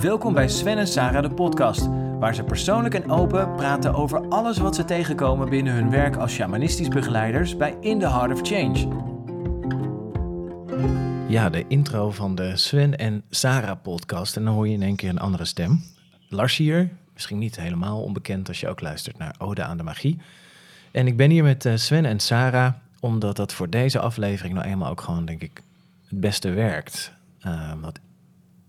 Welkom bij Sven en Sarah de podcast, waar ze persoonlijk en open praten over alles wat ze tegenkomen binnen hun werk als shamanistisch begeleiders bij In the Heart of Change. Ja, de intro van de Sven en Sarah podcast en dan hoor je in één keer een andere stem. Lars hier, misschien niet helemaal onbekend als je ook luistert naar Ode aan de Magie. En ik ben hier met eh, Sven en Sarah, omdat dat voor deze aflevering nou eenmaal ook gewoon, denk ik, het beste werkt. Wat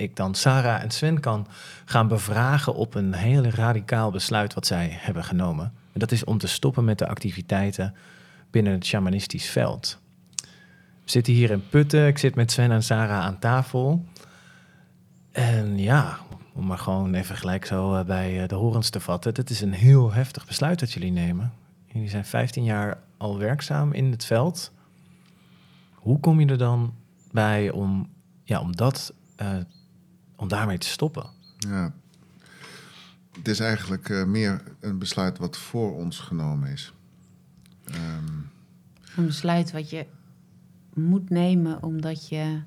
ik dan Sarah en Sven kan gaan bevragen op een hele radicaal besluit wat zij hebben genomen. En dat is om te stoppen met de activiteiten binnen het shamanistisch veld. We zitten hier in Putten, ik zit met Sven en Sarah aan tafel. En ja, om maar gewoon even gelijk zo eh, bij eh, de horens te vatten. Het is een heel heftig besluit dat jullie nemen. Jullie zijn 15 jaar al werkzaam in het veld. Hoe kom je er dan bij om, ja, om dat uh, om daarmee te stoppen? Ja, het is eigenlijk uh, meer een besluit wat voor ons genomen is. Um, een besluit wat je moet nemen omdat je,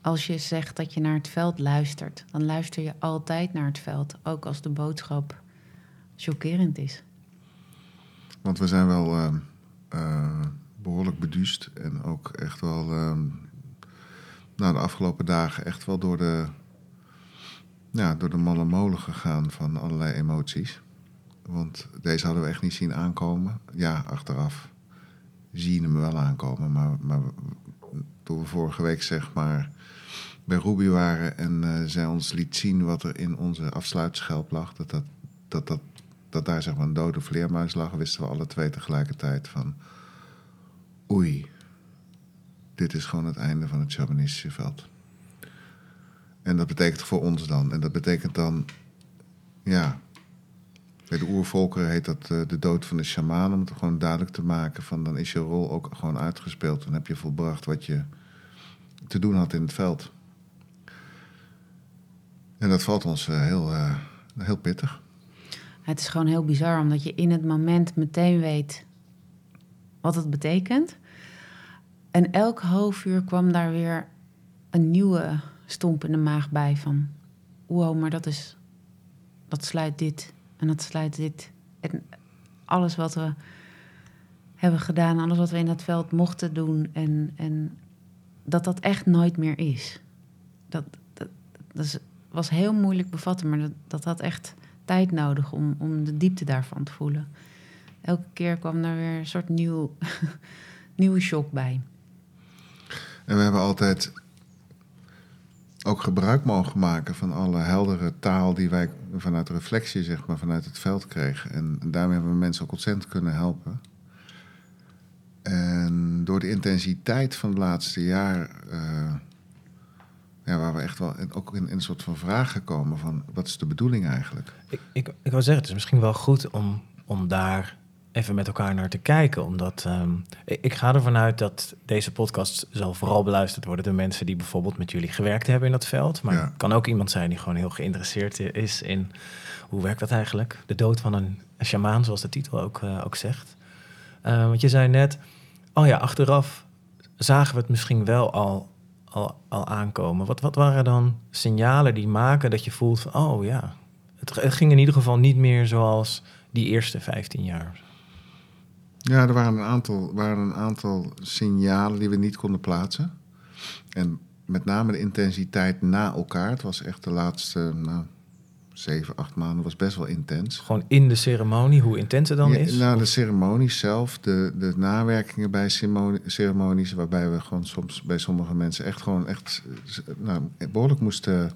als je zegt dat je naar het veld luistert, dan luister je altijd naar het veld, ook als de boodschap chockerend is. Want we zijn wel uh, uh, behoorlijk beduust en ook echt wel nou, de afgelopen dagen echt wel door de, ja, door de malle molen gegaan van allerlei emoties. Want deze hadden we echt niet zien aankomen. Ja, achteraf zie je hem wel aankomen. Maar, maar toen we vorige week zeg maar bij Ruby waren en uh, zij ons liet zien wat er in onze afsluitschelp lag, dat, dat, dat, dat, dat daar zeg maar een dode vleermuis lag, wisten we alle twee tegelijkertijd van oei, dit is gewoon het einde van het shamanistische veld. En dat betekent voor ons dan. En dat betekent dan, ja, bij de oervolkeren heet dat uh, de dood van de shaman. Om het gewoon duidelijk te maken van dan is je rol ook gewoon uitgespeeld. Dan heb je volbracht wat je te doen had in het veld. En dat valt ons uh, heel, uh, heel pittig. Het is gewoon heel bizar, omdat je in het moment meteen weet wat het betekent. En elk half uur kwam daar weer een nieuwe stomp in de maag bij van... wow, maar dat is... dat sluit dit en dat sluit dit. En alles wat we hebben gedaan, alles wat we in dat veld mochten doen... en, en dat dat echt nooit meer is. Dat, dat, dat was heel moeilijk bevatten, maar dat, dat had echt tijd nodig om, om de diepte daarvan te voelen. Elke keer kwam daar weer een soort nieuw, nieuwe shock bij. En we hebben altijd ook gebruik mogen maken van alle heldere taal die wij vanuit reflectie, zeg maar, vanuit het veld kregen. En daarmee hebben we mensen ook ontzettend kunnen helpen. En door de intensiteit van het laatste jaar, uh, ja, waar we echt wel ook in, in, een soort van vraag gekomen van wat is de bedoeling eigenlijk? Ik, ik, ik wil zeggen, het is misschien wel goed om, om daar even met elkaar naar te kijken. Omdat um, ik ga ervan uit dat deze podcast zal vooral beluisterd worden door mensen die bijvoorbeeld met jullie gewerkt hebben in dat veld. Maar het kan ook iemand zijn die gewoon heel geïnteresseerd is in hoe werkt dat eigenlijk? De dood van een, een shamaan, zoals de titel ook, uh, ook zegt. Uh, want je zei net, oh ja, achteraf zagen we het misschien wel al, al, al aankomen. Wat, wat waren dan signalen die maken dat je voelt van, oh ja, het, het ging in ieder geval niet meer zoals die eerste 15 jaar? Ja, er waren een, aantal, waren een aantal signalen die we niet konden plaatsen. En met name de intensiteit na elkaar. Het was echt de laatste nou, zeven, acht maanden was best wel intens. Gewoon in de ceremonie, hoe intens het dan is? Nou, de ceremonie zelf, de, de nawerkingen bij ceremonies, waarbij we gewoon soms bij sommige mensen echt gewoon echt nou, behoorlijk moesten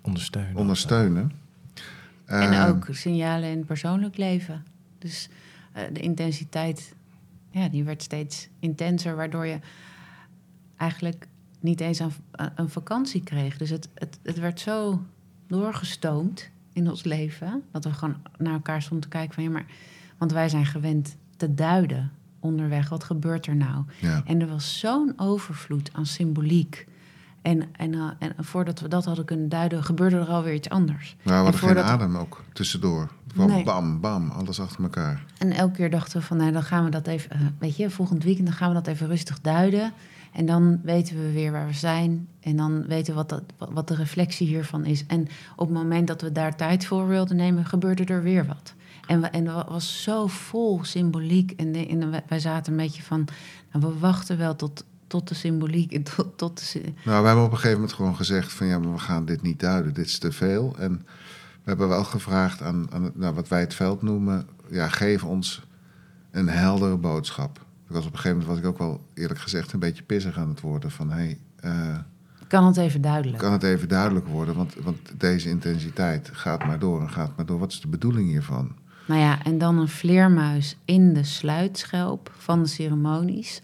ondersteunen. ondersteunen. En ehm, ook signalen in het persoonlijk leven. Dus uh, de intensiteit, ja, die werd steeds intenser, waardoor je eigenlijk niet eens een, een vakantie kreeg. Dus het, het, het werd zo doorgestoomd in ons leven, dat we gewoon naar elkaar stonden te kijken van ja, maar, want wij zijn gewend te duiden onderweg, wat gebeurt er nou? Ja. En er was zo'n overvloed aan symboliek. En, en, uh, en voordat we dat hadden kunnen duiden, gebeurde er alweer iets anders. Maar we hadden geen adem ook tussendoor. Bam, bam, alles achter elkaar. En elke keer dachten we van, nou, dan gaan we dat even, uh, weet je, volgend weekend dan gaan we dat even rustig duiden. En dan weten we weer waar we zijn. En dan weten we wat, dat, wat de reflectie hiervan is. En op het moment dat we daar tijd voor wilden nemen, gebeurde er weer wat. En, we, en het was zo vol symboliek. En, de, en wij zaten een beetje van, nou, we wachten wel tot, tot de symboliek. en Tot, tot de, Nou, we hebben op een gegeven moment gewoon gezegd van ja, maar we gaan dit niet duiden. Dit is te veel. En we hebben wel gevraagd aan, aan nou, wat wij het veld noemen, ja, geef ons een heldere boodschap. Ik was op een gegeven moment was ik ook wel eerlijk gezegd een beetje pissig aan het worden van hey, eh, kan het even duidelijk? kan het even duidelijk worden, want, want deze intensiteit gaat maar door en gaat maar door. Wat is de bedoeling hiervan? Nou ja, en dan een vleermuis in de sluitschelp van de ceremonies.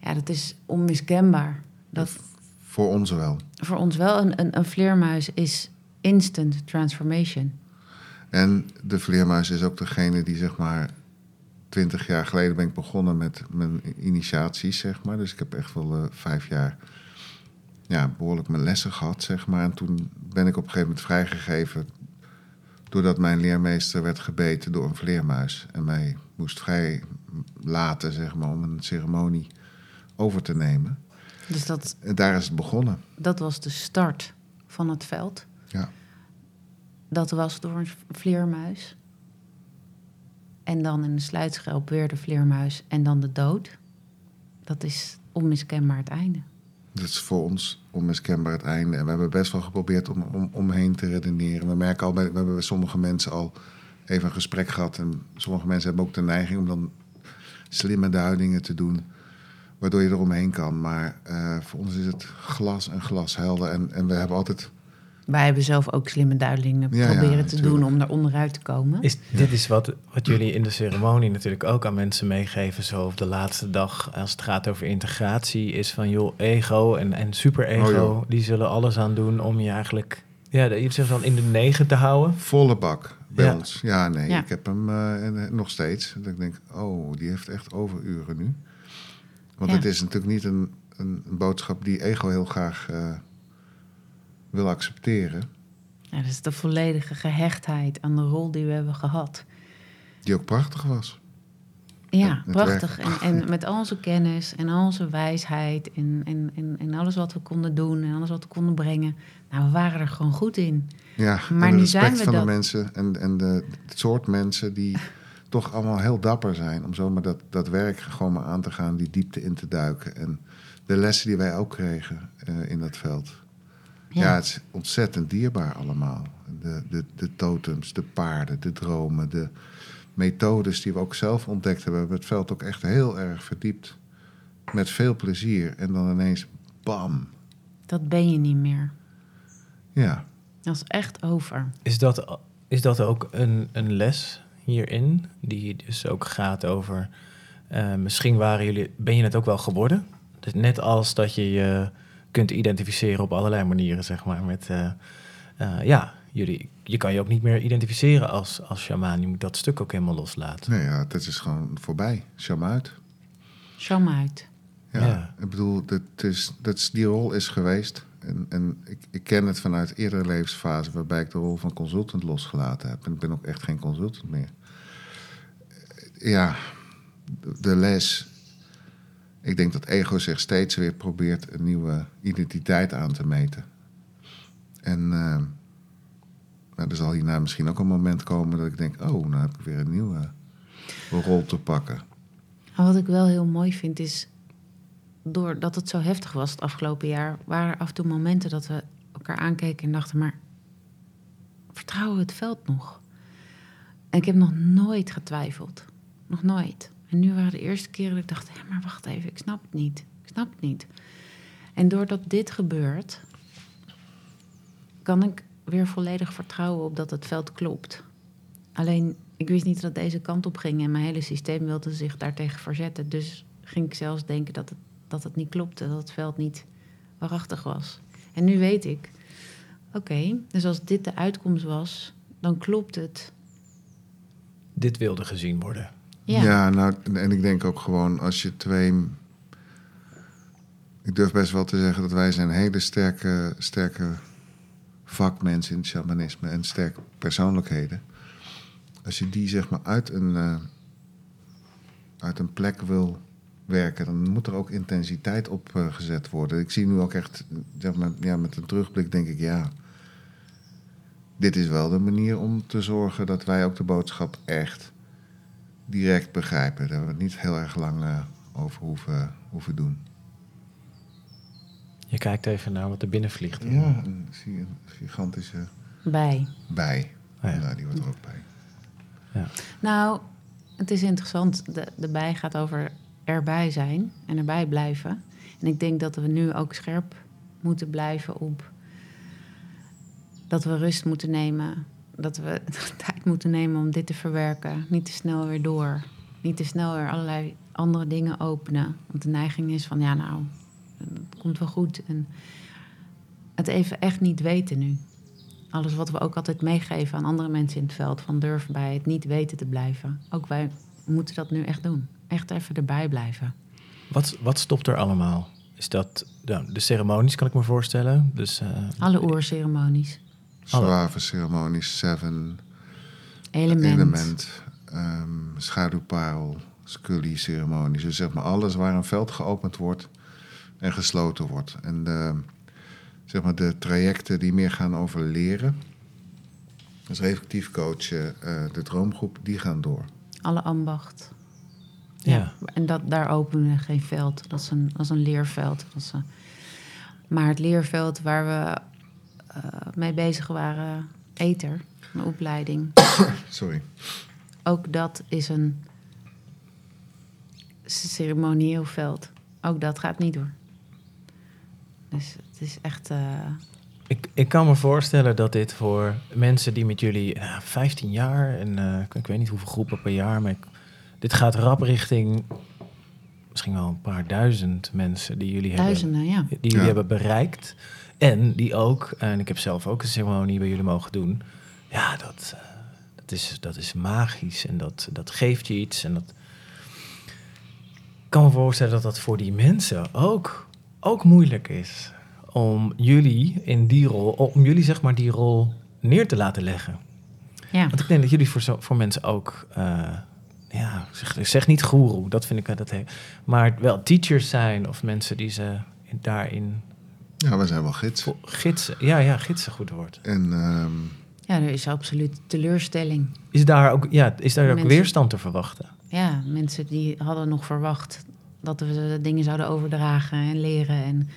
Ja, dat is onmiskenbaar. Dat Voor ons wel. voor ons wel een, een, een vleermuis is instant transformation. En de vleermuis is ook degene die zeg maar twintig jaar geleden ben ik begonnen met mijn initiaties, zeg maar. Dus ik heb echt wel eh, vijf jaar ja, behoorlijk mijn lessen gehad, zeg maar. En toen ben ik op een gegeven moment vrijgegeven doordat mijn leermeester werd gebeten door een vleermuis. En mij moest vrij laten, zeg maar, om een ceremonie over te nemen. Dus dat, En daar is het begonnen. dat was de start van het veld. Ja. Dat was door een vleermuis. En dan in de sluitschelp weer de vleermuis en dan de dood. Dat is onmiskenbaar het einde. Dat is voor ons onmiskenbaar het einde. En we hebben best wel geprobeerd om, om omheen te redeneren. We merken al, bij, we hebben bij sommige mensen al even een gesprek gehad. En sommige mensen hebben ook de neiging om dan slimme duidingen te doen. Waardoor je eromheen kan. Maar eh, voor ons is het glas en glashelder. En, en we hebben altijd... Wij hebben zelf ook slimme duidingen Ja, ja, proberen te natuurlijk. doen om er onderuit te komen. Is, dit is wat, wat jullie in de ceremonie natuurlijk ook aan mensen meegeven, zo op de laatste dag, als het gaat over integratie, is van joh, ego en, en superego, Oh, die zullen alles aan doen om je eigenlijk, ja, je zegt dan in de negen te houden. Volle bak bij Ja. ons. Ja, nee, Ja. ik heb hem eh, en, nog steeds. Dat ik denk, oh, die heeft echt overuren nu. Want Ja. het is natuurlijk niet een, een, een boodschap die ego heel graag eh, wil accepteren. Ja, dat is de volledige gehechtheid aan de rol die we hebben gehad. Die ook prachtig was. Ja, prachtig. En, en met al onze kennis en al onze wijsheid en, en, en, en alles wat we konden doen en alles wat we konden brengen. Nou, we waren er gewoon goed in. Ja, Maar en nu zijn we van dat. de mensen en, en de, het soort mensen die toch allemaal heel dapper zijn. Om zomaar dat, dat werk gewoon maar aan te gaan, die diepte in te duiken. En de lessen die wij ook kregen eh, in dat veld. Ja. het is ontzettend dierbaar allemaal. De, de, de totems, de paarden, de dromen, de methodes die we ook zelf ontdekt hebben. We hebben het veld ook echt heel erg verdiept. Met veel plezier. En dan ineens, bam. Dat ben je niet meer. Ja, Dat is echt over. Is dat, is dat ook een, een les hierin, die dus ook gaat over, eh, misschien waren jullie, ben je het ook wel geworden? Dus net als dat je je kunt identificeren op allerlei manieren, zeg maar, met, eh, eh, ja, jullie, je kan je ook niet meer identificeren als, als shamaan. Je moet dat stuk ook helemaal loslaten. nee, ja, dat is gewoon voorbij. Sham uit. Sham uit. Ja, Ja. ik bedoel, dat is, dat is, die rol is geweest. En, en ik, ik ken het vanuit eerdere levensfasen waarbij ik de rol van consultant losgelaten heb. En ik ben ook echt geen consultant meer. Ja, de, les. Ik denk dat ego zich steeds weer probeert een nieuwe identiteit aan te meten. En eh, nou, er zal hierna misschien ook een moment komen dat ik denk: oh, nou heb ik weer een nieuwe rol te pakken. En wat ik wel heel mooi vind is, doordat het zo heftig was het afgelopen jaar, waren er af en toe momenten dat we elkaar aankeken en dachten, maar vertrouwen we het veld nog? En ik heb nog nooit getwijfeld. Nog nooit. En nu waren de eerste keren dat ik dacht, ja, maar wacht even, ik snap het niet. Ik snap het niet. En doordat dit gebeurt, kan ik weer volledig vertrouwen op dat het veld klopt. Alleen, ik wist niet dat deze kant op ging en mijn hele systeem wilde zich daartegen verzetten. Dus ging ik zelfs denken dat het, dat het niet klopte, dat het veld niet waarachtig was. En nu weet ik, oké, dus als dit de uitkomst was, dan klopt het. Dit wilde gezien worden. Ja, nou, en- en ik denk ook gewoon als je twee. Ik durf best wel te zeggen dat wij zijn hele sterke, sterke vakmensen in het shamanisme en sterke persoonlijkheden. Als je die zeg maar uit een, eh, uit een plek wil, werken, dan moet er ook intensiteit op eh, gezet worden. Ik zie nu ook echt, zeg maar, ja, met een terugblik denk ik, ja, dit is wel de manier om te zorgen dat wij ook de boodschap echt direct begrijpen. Daar we het niet heel erg lang eh, over hoeven, hoeven doen. Je kijkt even naar wat er binnen vliegt. Ja, en ik zie een gigantische Bij. bij. Oh ja. Nou, die hoort er ook bij. Ja. Nou, het is interessant. De, de bij gaat over erbij zijn en erbij blijven. En ik denk dat we nu ook scherp moeten blijven op dat we rust moeten nemen. Dat we tijd moeten nemen om dit te verwerken. Niet te snel weer door. Niet te snel weer allerlei andere dingen openen. Want de neiging is van ja, nou, het komt wel goed. En het even echt niet weten nu. Alles wat we ook altijd meegeven aan andere mensen in het veld. Van durf bij het niet weten te blijven. Ook wij moeten dat nu echt doen. Echt even erbij blijven. Wat, wat stopt er allemaal? Is dat nou, de ceremonies, kan ik me voorstellen? Dus, eh, Alle oerceremonies. Alle. Zwaven ceremonies, seven, Element. element, ehm, schaduwparel, scully ceremonies. Dus zeg maar alles waar een veld geopend wordt en gesloten wordt. En de, zeg maar de trajecten die meer gaan over leren, dus reflectief coachen, eh, de droomgroep, die gaan door. Alle ambacht. ja. En dat, daar openen we geen veld. Dat is een, dat is een leerveld. Dat is een- maar het leerveld waar we eh, mee bezig waren, ether, een opleiding. Sorry. Ook dat is een ceremonieel veld. Ook dat gaat niet door. Dus het is echt... eh, Ik, ik kan me voorstellen dat dit voor mensen die met jullie nou, 15 jaar en eh, ik, ik weet niet hoeveel groepen per jaar, maar ik- dit gaat rap richting misschien wel een paar duizend mensen die jullie hebben, ja. die jullie Ja. hebben bereikt. En die ook, en ik heb zelf ook een ceremonie bij jullie mogen doen. Ja, dat, eh, dat, is, dat is magisch en dat, dat geeft je iets. En dat... Ik kan me voorstellen dat dat voor die mensen ook, ook moeilijk is. Om jullie in die rol, om jullie zeg maar die rol neer te laten leggen. ja. Want ik denk dat jullie voor, zo, voor mensen ook, eh, ja, zeg, zeg niet goeroe, dat vind ik dat he- maar wel teachers zijn of mensen die ze in- daarin Ja, we zijn wel gids. gidsen. Ja, ja, gidsen goed woord. En ehm, ja, er is absoluut teleurstelling. Is daar ook, ja, is daar ook Mensen- weerstand te verwachten? Ja, mensen die hadden nog verwacht dat we de dingen zouden overdragen en leren. En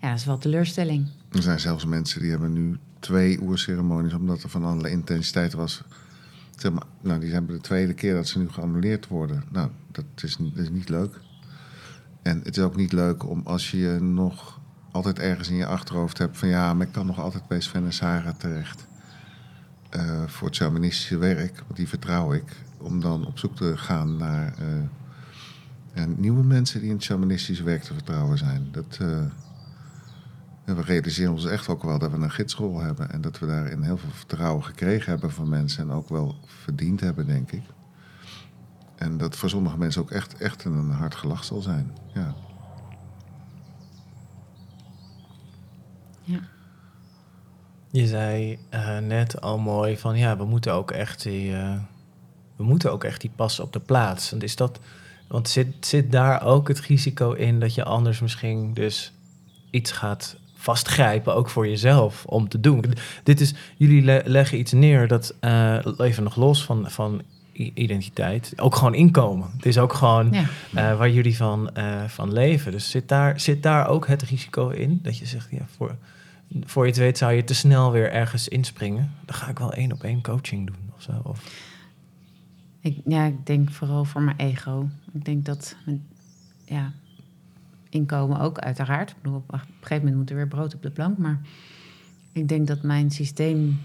ja, dat is wel teleurstelling. er zijn zelfs mensen die hebben nu twee oerceremonies, omdat er van allerlei intensiteit was. Zeg maar, nou, die zijn bij de tweede keer dat ze nu geannuleerd worden. Nou, dat is, niet- dat is niet leuk. En het is ook niet leuk om als je je nog altijd ergens in je achterhoofd hebt van ja, maar ik kan nog altijd bij Sven en Sarah terecht. Eh, voor het shamanistische werk, want die vertrouw ik. Om dan op zoek te gaan naar eh, nieuwe mensen die in het shamanistische werk te vertrouwen zijn. Dat, eh, we realiseren ons echt ook wel dat we een gidsrol hebben. En dat we daarin heel veel vertrouwen gekregen hebben van mensen. En ook wel verdiend hebben, denk ik. En dat voor sommige mensen ook echt, echt een hard gelach zal zijn. Ja. Ja. Je zei eh, net al mooi van ja, we moeten ook echt die, eh, we moeten ook echt die pas op de plaats. Want is dat, want zit, zit daar ook het risico in dat je anders misschien dus iets gaat vastgrijpen, ook voor jezelf, om te doen? Dit is, jullie le- leggen iets neer dat eh, even nog los van, van identiteit, ook gewoon inkomen. Het is ook gewoon Ja. waar jullie van, van leven. Dus zit daar, zit daar ook het risico in dat je zegt, ja, voor, voor je het weet zou je te snel weer ergens inspringen. Dan ga ik wel één op één coaching doen of zo. Of, Ik, ja, ik denk vooral voor mijn ego. Ik denk dat, ja, inkomen ook uiteraard. Ik bedoel, op een gegeven moment moet er weer brood op de plank. Maar ik denk dat mijn systeem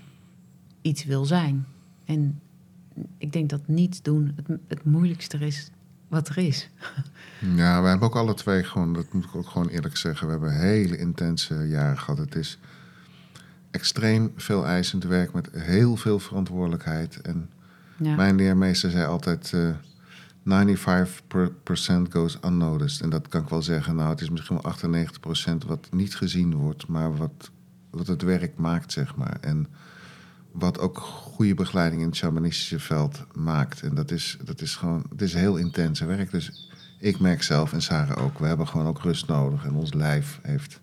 iets wil zijn. En ik denk dat niets doen het, het moeilijkste is wat er is. ja, we hebben ook alle twee gewoon, dat moet ik ook gewoon eerlijk zeggen, we hebben hele intense jaren gehad. Het is extreem veel eisend werk met heel veel verantwoordelijkheid. En Ja. Mijn leermeester zei altijd: eh 95% goes unnoticed. En dat kan ik wel zeggen. Nou, het is misschien wel 98% wat niet gezien wordt, maar wat, wat het werk maakt, zeg maar. En wat ook goede begeleiding in het shamanistische veld maakt. En dat is, dat is gewoon, het is heel intense werk. Dus ik merk zelf en Sarah ook, we hebben gewoon ook rust nodig. En ons lijf heeft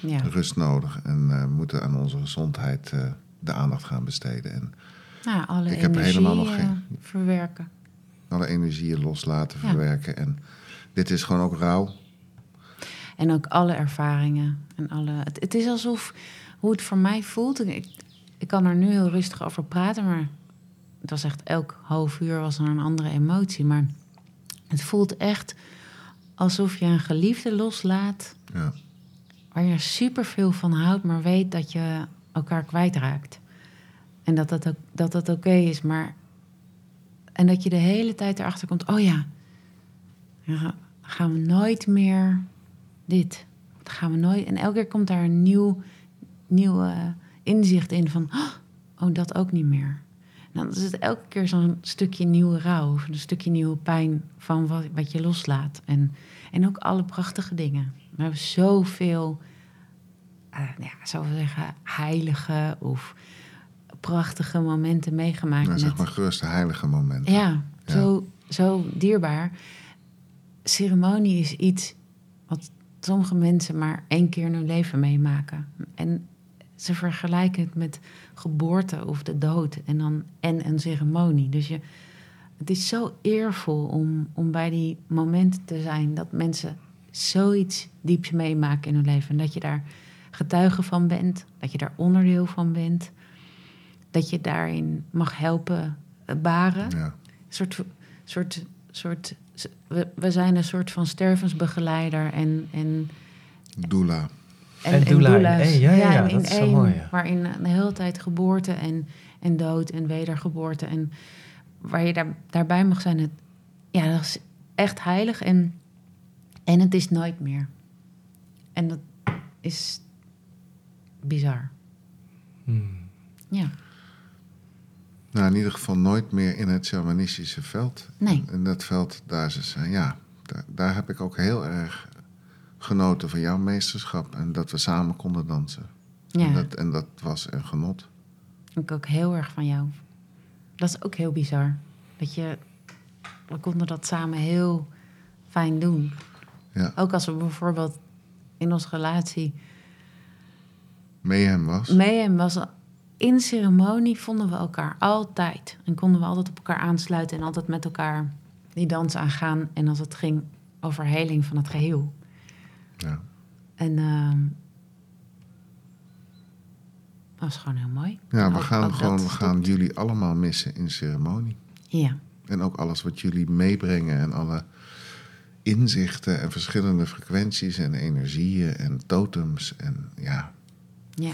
Ja. rust nodig. En eh, we moeten aan onze gezondheid eh, de aandacht gaan besteden. En Nou, alle Ik heb helemaal nog eh, geen- verwerken. alle energieën loslaten, Ja. verwerken. En dit is gewoon ook rauw. En ook alle ervaringen. En alle, het, het is alsof hoe het voor mij voelt. Ik, ik kan er nu heel rustig over praten, maar het was echt elk half uur was er een andere emotie. Maar het voelt echt alsof je een geliefde loslaat Ja. waar je superveel van houdt, maar weet dat je elkaar kwijtraakt. En dat dat, ook, dat, dat oké is, maar. En dat je de hele tijd erachter komt: oh ja, gaan we nooit meer dit. Gaan we nooit. En elke keer komt daar een nieuw, nieuw inzicht in van: oh, dat ook niet meer. Dan is het elke keer zo'n stukje nieuwe rouw, of een stukje nieuwe pijn van wat, wat je loslaat. En, en ook alle prachtige dingen. We hebben zoveel, eh ja, zou ik zeggen, heilige of prachtige momenten meegemaakt. Nou, zeg maar gerust heilige momenten. ja, Zo, zo dierbaar. Ceremonie is iets wat sommige mensen maar één keer in hun leven meemaken. En ze vergelijken het met geboorte of de dood en dan en een ceremonie. Dus je, het is zo eervol om, om bij die momenten te zijn dat mensen zoiets dieps meemaken in hun leven. En dat je daar getuige van bent, dat je daar onderdeel van bent, dat je daarin mag helpen baren Ja. soort, soort, soort, we, we zijn een soort van stervensbegeleider en, en, Doula. En doula in doula's. ja, ja, ja, in dat is zo één, mooi, ja. Waarin de hele tijd geboorte en, en dood en wedergeboorte. En waar je daar, daarbij mag zijn. Het, ja, dat is echt heilig en, en het is nooit meer. En dat is bizar. Hmm. Ja, Nou, in ieder geval nooit meer in het shamanistische veld. Nee. In dat veld, daar ze zijn, ja, daar, daar heb ik ook heel erg genoten van jouw meesterschap. En dat we samen konden dansen. ja. En, dat, en dat was een genot. Ik ook heel erg van jou. Dat is ook heel bizar. Dat je, we konden dat samen heel fijn doen. Ja, Ook als we bijvoorbeeld in onze relatie mee hem was. en was in ceremonie vonden we elkaar altijd en konden we altijd op elkaar aansluiten en altijd met elkaar die dans aangaan. En als het ging over heling van het geheel. Ja. En ehm, dat was gewoon heel mooi. Ja, we Ook- gaan ook gewoon, we gaan jullie allemaal missen in ceremonie. Ja, En ook alles wat jullie meebrengen en alle inzichten en verschillende frequenties en energieën en totems en ja, ja.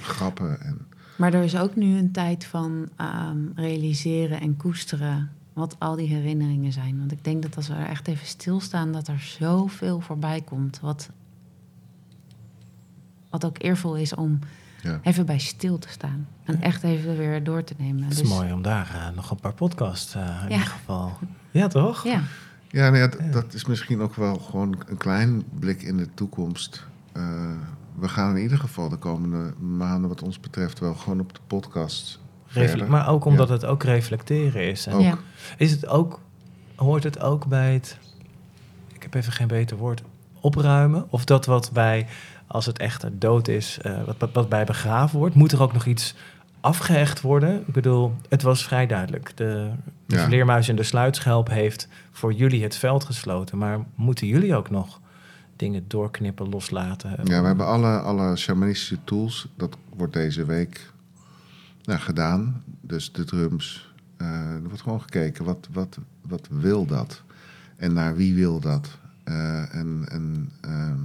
grappen. En, Maar er is ook nu een tijd van ehm, realiseren en koesteren wat al die herinneringen zijn. Want ik denk dat als we er echt even stilstaan, dat er zoveel voorbij komt. Wat, wat ook eervol is om ja. even bij stil te staan. En echt even weer door te nemen. Het is Dus- mooi om daar eh, nog een paar podcasts eh, in Ja. ieder geval. Ja, toch? Ja, Ja, nou ja, d- dat is misschien ook wel gewoon een klein blik in de toekomst. Eh, we gaan in ieder geval de komende maanden, wat ons betreft, wel gewoon op de podcast. Verder. maar ook omdat Ja. het ook reflecteren is. En Ook. Is het ook, hoort het ook bij het, ik heb even geen beter woord, opruimen? Of dat wat bij, als het echt dood is, eh, wat, wat, wat bij begraven wordt, moet er ook nog iets afgehecht worden? Ik bedoel, het was vrij duidelijk. De, de Ja. vleermuis in de sluitschelp heeft voor jullie het veld gesloten. Maar moeten jullie ook nog dingen doorknippen, loslaten? Ja, we hebben alle, alle shamanistische tools. Dat wordt deze week nou, gedaan. Dus de drums. eh, er wordt gewoon gekeken, wat, wat, wat wil dat? En naar wie wil dat? Eh, en en ehm,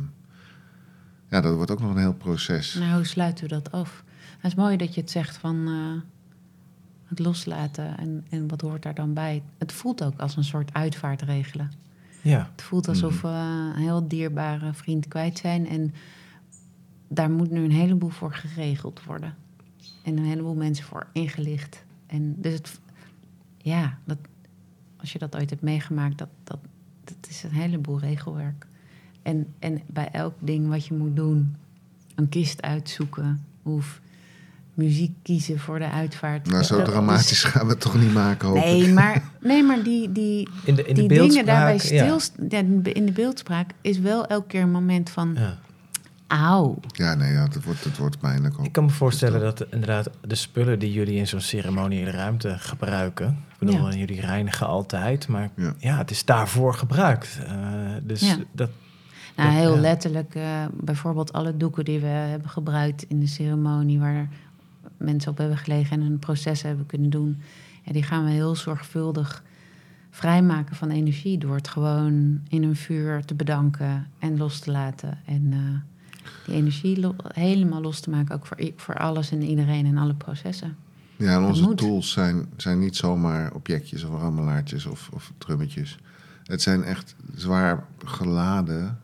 ja, dat wordt ook nog een heel proces. Nou, hoe sluiten we dat af? Het is mooi dat je het zegt van eh, het loslaten en, en wat hoort daar dan bij. Het voelt ook als een soort uitvaart regelen. Ja, Het voelt alsof we een heel dierbare vriend kwijt zijn. En daar moet nu een heleboel voor geregeld worden. En een heleboel mensen voor ingelicht. En dus het, ja, dat, als je dat ooit hebt meegemaakt, dat, dat, dat is een heleboel regelwerk. En, en bij elk ding wat je moet doen, een kist uitzoeken of muziek kiezen voor de uitvaart. Nou, zo dramatisch gaan we het toch niet maken, hoop ik. Nee, maar, nee, maar die, die, In de, in de die dingen daarbij ja. stil... Ja. in de beeldspraak is wel elke keer een moment van... Ja. Auw. Ja, nee, ja, het, wordt, het wordt pijnlijk ook. Ik kan me voorstellen dat inderdaad de spullen die jullie in zo'n ceremoniële ruimte gebruiken. Ik bedoel, Ja. jullie reinigen altijd, maar ja. Ja. het is daarvoor gebruikt. Eh, dus Ja. dat, Nou, Dat- heel ja. letterlijk. eh, bijvoorbeeld alle doeken die we hebben gebruikt in de ceremonie... waar mensen op hebben gelegen en hun processen hebben kunnen doen... Ja, die gaan we heel zorgvuldig vrijmaken van energie... door het gewoon in een vuur te bedanken en los te laten. En eh, die energie lo- helemaal los te maken... ook voor, voor alles en iedereen en alle processen. Ja, en onze moet. tools zijn, zijn niet zomaar objectjes of rammelaartjes of, of trummetjes. Het zijn echt zwaar geladen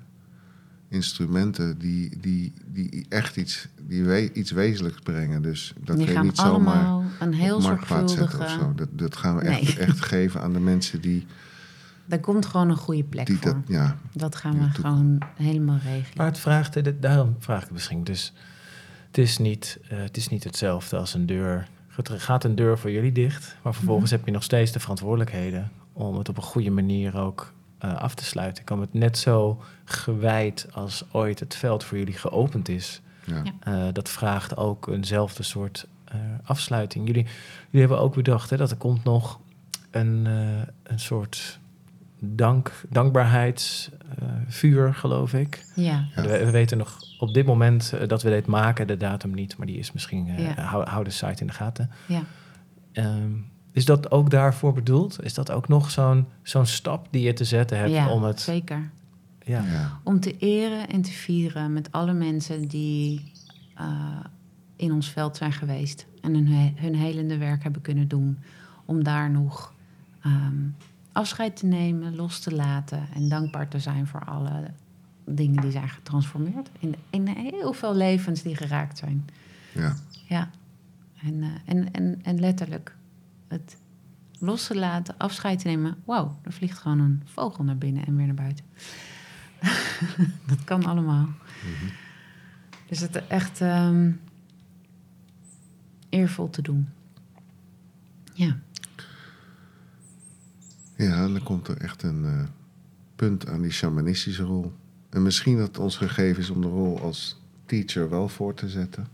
instrumenten die, die, die echt iets, die we, iets wezenlijks brengen. Dus dat die je gaan niet zomaar een heel op marktplaats zetten of zo. Dat, dat gaan we echt, Nee. echt geven aan de mensen die, Daar komt gewoon een goede plek die voor. dat... Ja, Dat gaan we gewoon helemaal regelen. maar het vraagt, daarom vraag ik het misschien. Dus het is niet, eh, het is niet hetzelfde als een deur. Het gaat een deur voor jullie dicht, maar vervolgens Mhm. heb je nog steeds de verantwoordelijkheden om het op een goede manier ook eh, af te sluiten. Ik kan het net zo gewijd als ooit het veld voor jullie geopend is. ja. Ja. Eh, dat vraagt ook eenzelfde soort eh, afsluiting. Jullie, jullie hebben ook bedacht hè, dat er komt nog een, eh, een soort dank, dankbaarheidsvuur, geloof ik. Ja, Ja. We, we weten nog op dit moment eh, dat we dit maken, de datum niet, maar die is misschien, eh, Ja. hou, hou de site in de gaten. ja. Ehm, is dat ook daarvoor bedoeld? Is dat ook nog zo'n zo'n stap die je te zetten hebt ja om het... zeker. Ja. ja. Om te eren en te vieren met alle mensen die eh, in ons veld zijn geweest. En hun, he- hun helende werk hebben kunnen doen. Om daar nog ehm, afscheid te nemen, los te laten. En dankbaar te zijn voor alle dingen die zijn getransformeerd. In, in heel veel levens die geraakt zijn. ja. Ja, en, eh, en, en, en letterlijk het los te laten, afscheid te nemen. Wauw, er vliegt gewoon een vogel naar binnen en weer naar buiten. dat kan allemaal. Dus het echt ehm, eervol te doen. Ja, Ja, dan komt er echt een eh, punt aan die shamanistische rol. En misschien dat het ons gegeven is om de rol als teacher wel voor te zetten.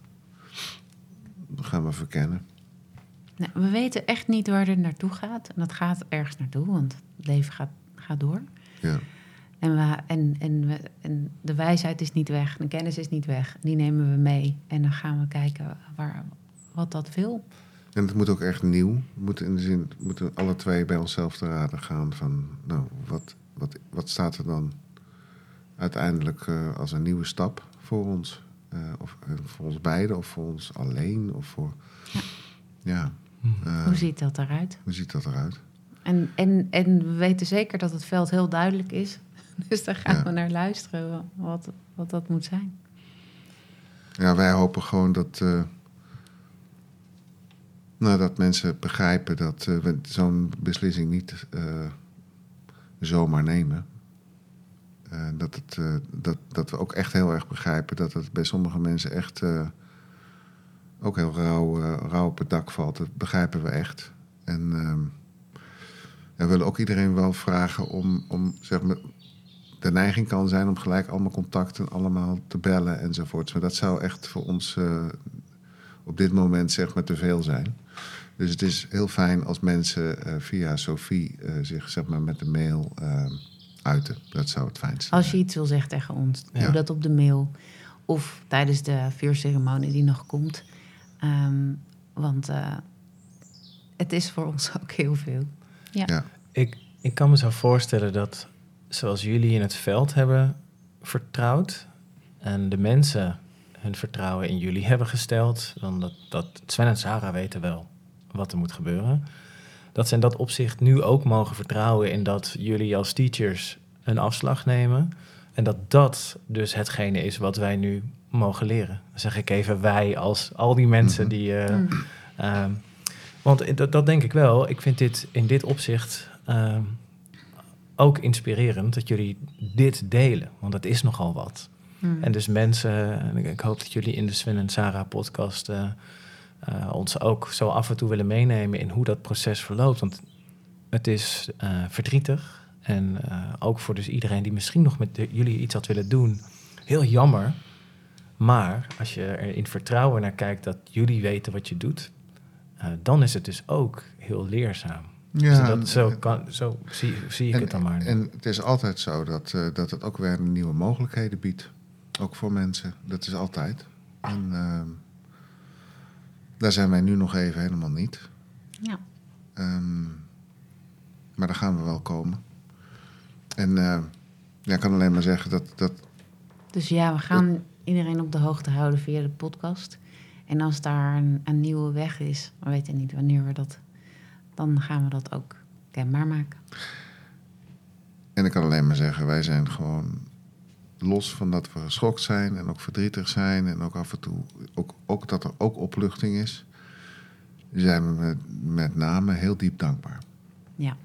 Dat gaan we verkennen. nou, we weten echt niet waar het naartoe gaat. En dat gaat ergens naartoe, want het leven gaat, gaat door. Ja, En, we, en, en, we, en de wijsheid is niet weg, de kennis is niet weg. Die nemen we mee. En dan gaan we kijken waar, wat dat wil. En het moet ook echt nieuw. We moeten in de zin, we moeten alle twee bij onszelf te raden gaan van, nou, wat, wat, wat staat er dan uiteindelijk eh, als een nieuwe stap voor ons? Eh, of eh, voor ons beiden, of voor ons alleen, of voor... Ja. Ja, eh, Hoe ziet dat eruit? hoe ziet dat eruit? En, en, en we weten zeker dat het veld heel duidelijk is. Dus daar gaan Ja. we naar luisteren wat, wat dat moet zijn. Ja, wij hopen gewoon dat, eh, nou, dat mensen begrijpen dat eh, we zo'n beslissing niet eh, zomaar nemen. Eh, dat, het, dat, dat we ook echt heel erg begrijpen dat het bij sommige mensen echt ook heel rauw, rauw op het dak valt. Dat begrijpen we echt. En ehm, we willen ook iedereen wel vragen om, om zeg maar, de neiging kan zijn om gelijk allemaal contacten allemaal te bellen enzovoorts. Maar dat zou echt voor ons op dit moment zeg maar te veel zijn. Dus het is heel fijn als mensen eh, via Sophie eh, zich zeg maar met de mail eh, uiten. Dat zou het fijnste Als je zijn. iets wil zeggen tegen ons, Ja. doe dat op de mail. Of tijdens de vuurceremonie die nog komt. Ehm, want eh, het is voor ons ook heel veel. Ja. Ja. Ik, ik kan me zo voorstellen dat zoals jullie in het veld hebben vertrouwd en de mensen hun vertrouwen in jullie hebben gesteld, dan dat, dat Sven en Sarah weten wel wat er moet gebeuren. Dat ze in dat opzicht nu ook mogen vertrouwen in dat jullie als teachers een afslag nemen. En dat dat dus hetgene is wat wij nu mogen leren. Dan zeg ik even wij als al die mensen Mhm. die... eh, Mm. Ehm, want dat, dat denk ik wel. Ik vind dit in dit opzicht ehm, ook inspirerend dat jullie dit delen. Want het is nogal wat. Mm. En dus mensen, en ik, ik hoop dat jullie in de Sven en Sarah podcast eh, eh, ons ook zo af en toe willen meenemen in hoe dat proces verloopt. Want het is eh, verdrietig. En eh, ook voor dus iedereen die misschien nog met de- jullie iets had willen doen, heel jammer. Maar als je er in vertrouwen naar kijkt dat jullie weten wat je doet, eh, dan is het dus ook heel leerzaam. Ja, dus dat, zo, kan, zo zie, zie ik en, het dan maar. En het is altijd zo dat, eh, dat het ook weer nieuwe mogelijkheden biedt. Ook voor mensen. Dat is altijd. En ehm, daar zijn wij nu nog even helemaal niet. Ja. Ehm, maar daar gaan we wel komen. En eh, ja, ik kan alleen maar zeggen dat, dat Dus ja, we gaan iedereen op de hoogte houden via de podcast. En als daar een, een nieuwe weg is, we weten niet wanneer we dat, dan gaan we dat ook kenbaar maken. En ik kan alleen maar zeggen, wij zijn gewoon los van dat we geschokt zijn en ook verdrietig zijn en ook af en toe ook, ook dat er ook opluchting is, zijn we met, met name heel diep dankbaar. Ja.